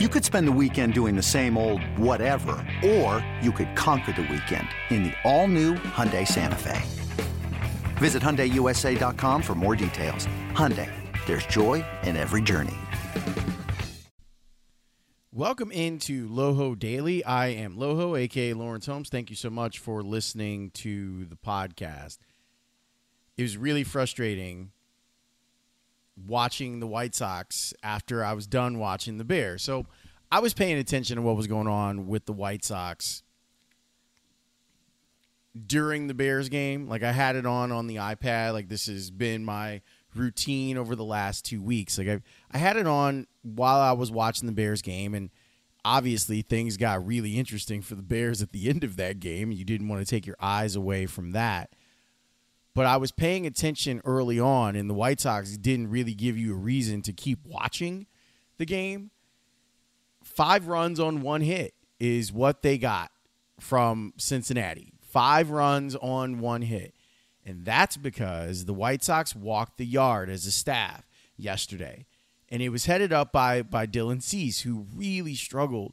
You could spend the weekend doing the same old whatever, or you could conquer the weekend in the all-new Hyundai Santa Fe. Visit HyundaiUSA.com for more details. Hyundai, there's joy in every journey. Welcome into Loho Daily. I am Loho, aka Lawrence Holmes. Thank you so much for listening to the podcast. It was really frustrating watching the White Sox after I was done watching the Bears. So I was paying attention to what was going on with the White Sox during the Bears game. Like I had it on on the iPad. Like this has been my routine over the last two weeks. Like I I had it on while I was watching the Bears game and obviously things got really interesting for the Bears at the end of that game. You didn't want to take your eyes away from that but I was paying attention early on, and the White Sox didn't really give you a reason to keep watching the game. Five runs on one hit is what they got from Cincinnati. Five runs on one hit. And that's because the White Sox walked the yard as a staff yesterday. And it was headed up by, by Dylan Cease, who really struggled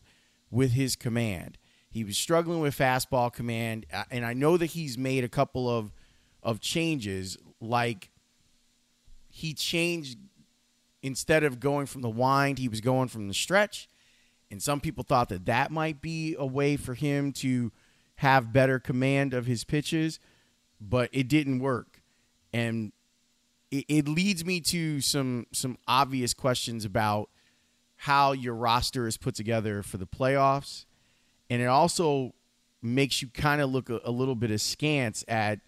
with his command. He was struggling with fastball command. Uh, and I know that he's made a couple of of changes like he changed instead of going from the wind he was going from the stretch. And some people thought that that might be a way for him to have better command of his pitches but it didn't work. And it, it leads me to some some obvious questions about how your roster is put together for the playoffs. And it also makes you kind of look a, a little bit askance at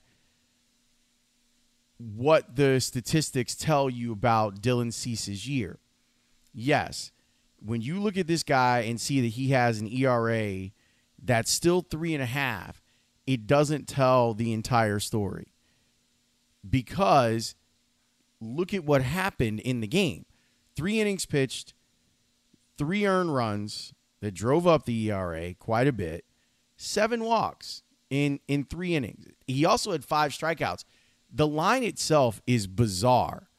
what the statistics tell you about Dylan Cease's year. Yes, when you look at this guy and see that he has an ERA that's still three and a half, it doesn't tell the entire story. Because look at what happened in the game three innings pitched, three earned runs that drove up the ERA quite a bit, seven walks in, in three innings. He also had five strikeouts the line itself is bizarre.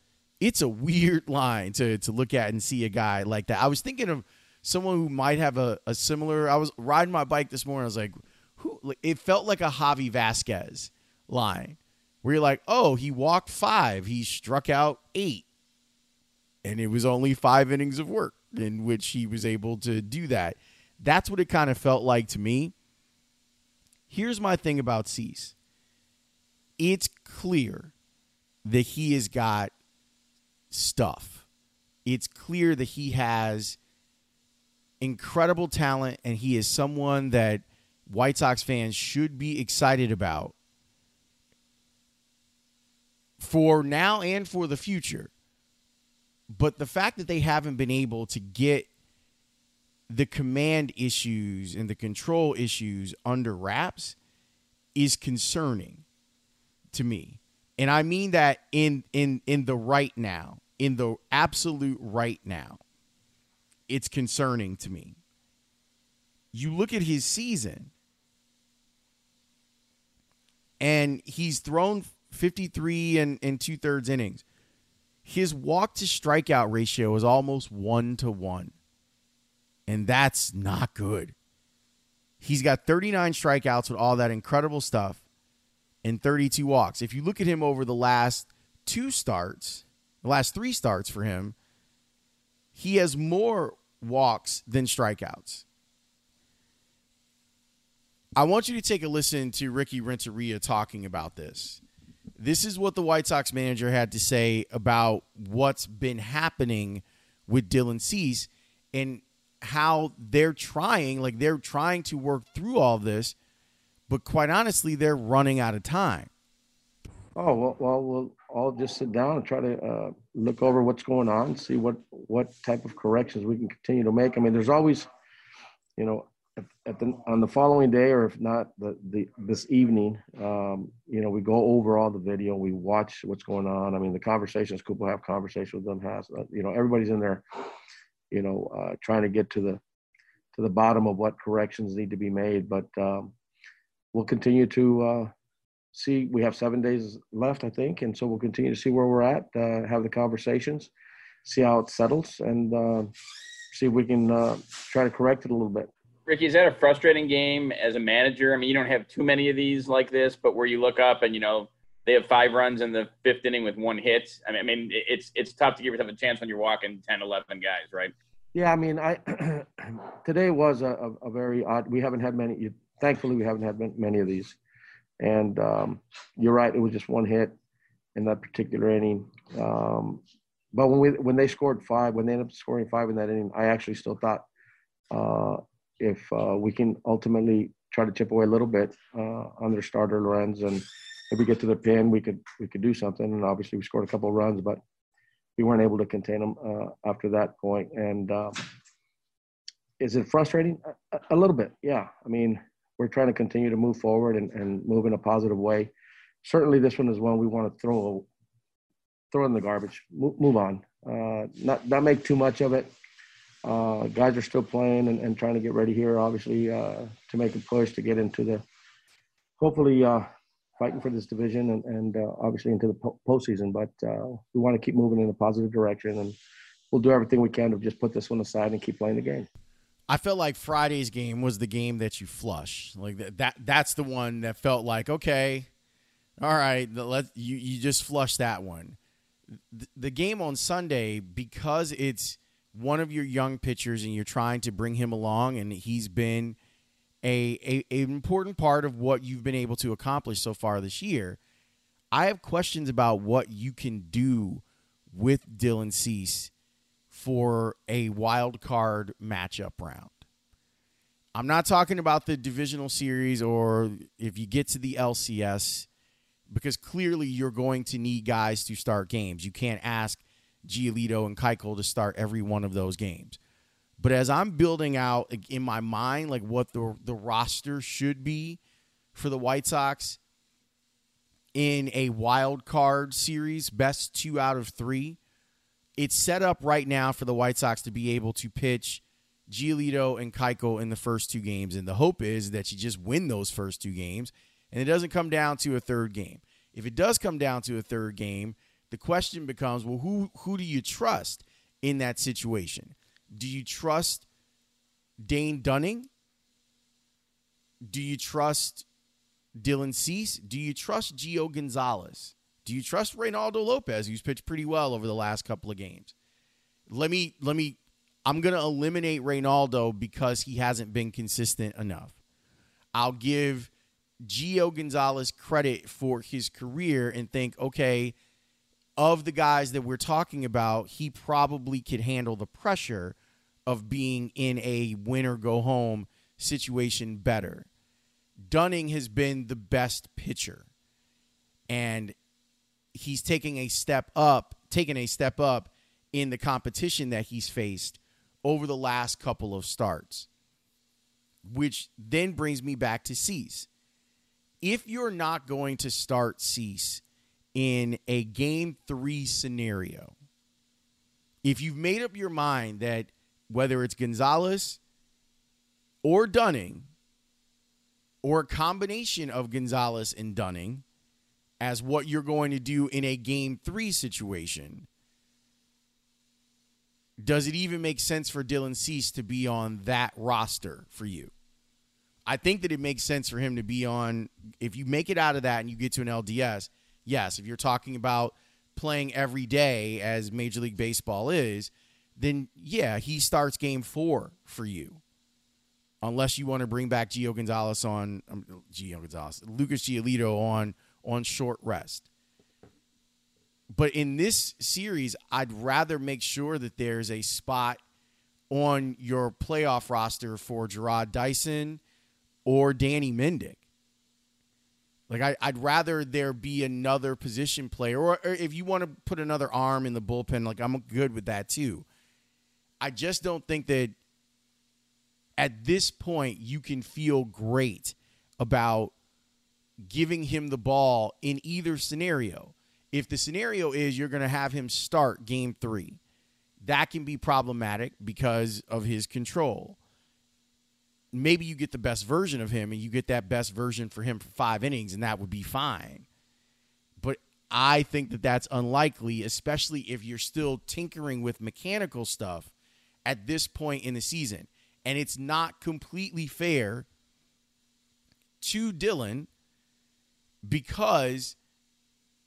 It's a weird line to to look at and see a guy like that. I was thinking of someone who might have a, a similar. I was riding my bike this morning. I was like, who? It felt like a Javi Vazquez line, where you're like, oh, he walked five, he struck out eight, and it was only five innings of work in which he was able to do that. That's what it kind of felt like to me. Here's my thing about Cease it's clear that he has got stuff. It's clear that he has incredible talent and he is someone that White Sox fans should be excited about for now and for the future. But the fact that they haven't been able to get the command issues and the control issues under wraps is concerning to me. And I mean that in in in the right now, in the absolute right now. It's concerning to me. You look at his season and he's thrown 53 and, and two thirds innings. His walk to strikeout ratio is almost one to one. And that's not good. He's got 39 strikeouts with all that incredible stuff and 32 walks. If you look at him over the last two starts, the last three starts for him, he has more walks than strikeouts. I want you to take a listen to Ricky Renteria talking about this. This is what the White Sox manager had to say about what's been happening with Dylan Cease and how they're trying, like they're trying to work through all this but quite honestly, they're running out of time. Oh well, well, we'll all just sit down and try to uh, look over what's going on, see what what type of corrections we can continue to make. I mean, there's always, you know, at, the on the following day, or if not the, the this evening, um, you know, we go over all the video, we watch what's going on. I mean, the conversations Cooper have conversations with them has, uh, you know, everybody's in there, you know, uh, trying to get to the to the bottom of what corrections need to be made, but. Um, we'll continue to uh, see. We have seven days left, I think, and so we'll continue to see where we're at, uh, have the conversations, see how it settles, and uh, see if we can uh, try to correct it a little bit. Ricky, is that a frustrating game as a manager? I mean, you don't have too many of these like this, but where you look up and you know they have five runs in the fifth inning with one hit. I mean, I mean it's it's tough to give yourself a chance when you're walking 10, 11 guys, right? Yeah, I mean, I today was a, a, a, very odd. We haven't had many. Thankfully, we haven't had many of these. And um, you're right; it was just one hit in that particular inning. Um, but when we when they scored five, when they ended up scoring five in that inning, I actually still thought uh, if uh, we can ultimately try to chip away a little bit uh, on their starter Lorenz and if we get to the pin, we could we could do something. And obviously, we scored a couple of runs, but we weren't able to contain them uh, after that point. And um, is it frustrating? A, a, little bit, yeah. I mean, we're trying to continue to move forward and, and move in a positive way. Certainly, this one is one we want to throw throw in the garbage. Move, move on. Uh, not not make too much of it. Uh, guys are still playing and, and, trying to get ready here, obviously, uh, to make a push to get into the hopefully uh, fighting for this division and, and uh, obviously into the po- postseason. But uh, we want to keep moving in a positive direction, and we'll do everything we can to just put this one aside and keep playing the game. I felt like Friday's game was the game that you flush. Like that, that that's the one that felt like okay, all right, let you you just flush that one. The, the game on Sunday because it's one of your young pitchers and you're trying to bring him along and he's been a, a, a important part of what you've been able to accomplish so far this year. I have questions about what you can do with Dylan Cease for a wild card matchup round. I'm not talking about the divisional series or if you get to the LCS, because clearly you're going to need guys to start games. You can't ask Giolito and Keuchel to start every one of those games. But as I'm building out in my mind, like what the the roster should be for the White Sox in a wild card series, best two out of three, it's set up right now for the White Sox to be able to pitch Giolito and Keuchel in the first two games, and the hope is that you just win those first two games, and it doesn't come down to a third game. If it does come down to a third game, the question becomes, well, who who do you trust in that situation? Do you trust Dane Dunning? Do you trust Dylan Cease? Do you trust Gio Gonzalez? Do you trust Reynaldo Lopez, who's pitched pretty well over the last couple of games? Let me let me I'm gonna eliminate Reynaldo because he hasn't been consistent enough. I'll give Gio Gonzalez credit for his career and think, okay, of the guys that we're talking about, he probably could handle the pressure of being in a win or go home situation better. Dunning has been the best pitcher. And he's taking a step up, taking a step up in the competition that he's faced over the last couple of starts. Which then brings me back to Cease. If you're not going to start Cease in a game three scenario, if you've made up your mind that whether it's Gonzalez or Dunning or a combination of Gonzalez and Dunning as what you're going to do in a game three situation, does it even make sense for Dylan Cease to be on that roster for you? I think that it makes sense for him to be on. If you make it out of that and you get to an LDS, yes. If you're talking about playing every day as Major League Baseball is, then yeah, he starts game four for you. Unless you want to bring back Gio Gonzalez on um, Gio Gonzalez, Lucas Giolito on on short rest. But in this series, I'd rather make sure that there's a spot on your playoff roster for Jarrod Dyson or Danny Mendick. Like I, would rather there be another position player, or, or if you want to put another arm in the bullpen, like I'm good with that too. I just don't think that at this point you can feel great about giving him the ball in either scenario. If the scenario is you're going to have him start game three, that can be problematic because of his control. Maybe you get the best version of him and you get that best version for him for five innings, and that would be fine. But I think that that's unlikely, especially if you're still tinkering with mechanical stuff at this point in the season. And it's not completely fair to Dylan because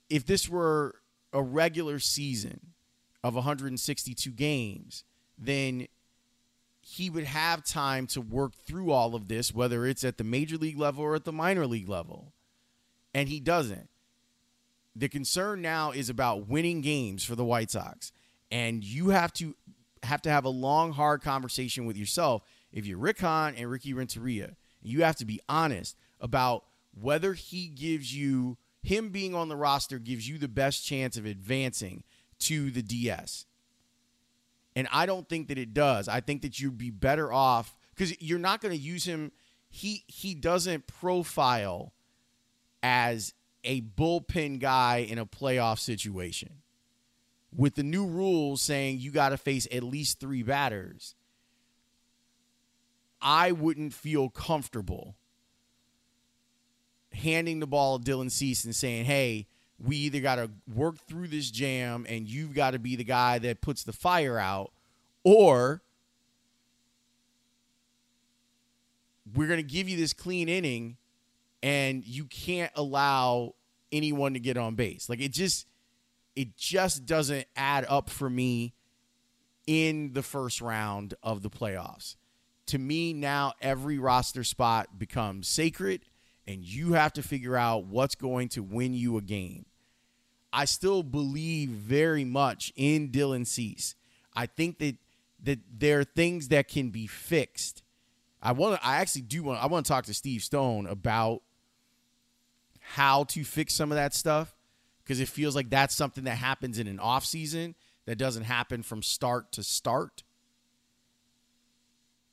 if this were a regular season of 162 games, then he would have time to work through all of this, whether it's at the major league level or at the minor league level. And he doesn't. The concern now is about winning games for the White Sox. And you have to have to have a long, hard conversation with yourself. If you're Rick Hahn and Ricky Renteria, you have to be honest about whether he gives you him being on the roster gives you the best chance of advancing to the DS. And I don't think that it does. I think that you'd be better off because you're not going to use him. He he doesn't profile as a bullpen guy in a playoff situation. With the new rules saying you got to face at least three batters, I wouldn't feel comfortable handing the ball to Dylan Cease and saying, hey, we either got to work through this jam and you've got to be the guy that puts the fire out, or we're going to give you this clean inning and you can't allow anyone to get on base. Like it just it just doesn't add up for me in the first round of the playoffs. To me now every roster spot becomes sacred and you have to figure out what's going to win you a game. I still believe very much in Dylan Cease. I think that that there are things that can be fixed. I want I actually do want I want to talk to Steve Stone about how to fix some of that stuff because it feels like that's something that happens in an off season that doesn't happen from start to start.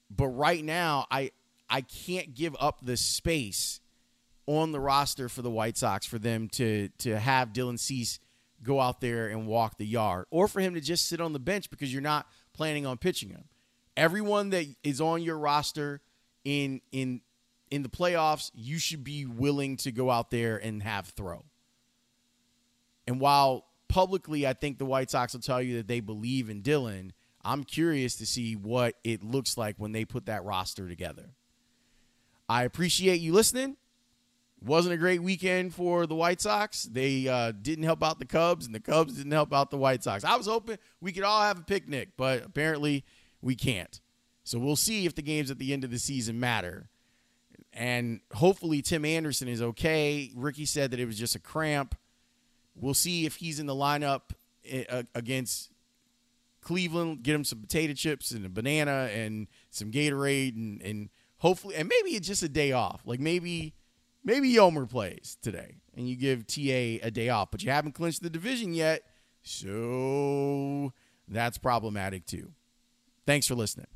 But right now, I I can't give up the space on the roster for the White Sox for them to to have Dylan Cease go out there and walk the yard, or for him to just sit on the bench because you're not planning on pitching him. Everyone that is on your roster in in in the playoffs, you should be willing to go out there and have throw. And while publicly I think the White Sox will tell you that they believe in Dylan, I'm curious to see what it looks like when they put that roster together. I appreciate you listening. Wasn't a great weekend for the White Sox. They uh, didn't help out the Cubs, and the Cubs didn't help out the White Sox. I was hoping we could all have a picnic, but apparently we can't. So we'll see if the games at the end of the season matter. And hopefully Tim Anderson is okay. Ricky said that it was just a cramp. We'll see if he's in the lineup eh, against Cleveland. Get him some potato chips and a banana and some Gatorade and, and hopefully, and maybe it's just a day off. Like maybe maybe Yolmer plays today and you give TA a day off, but you haven't clinched the division yet. So that's problematic too. Thanks for listening.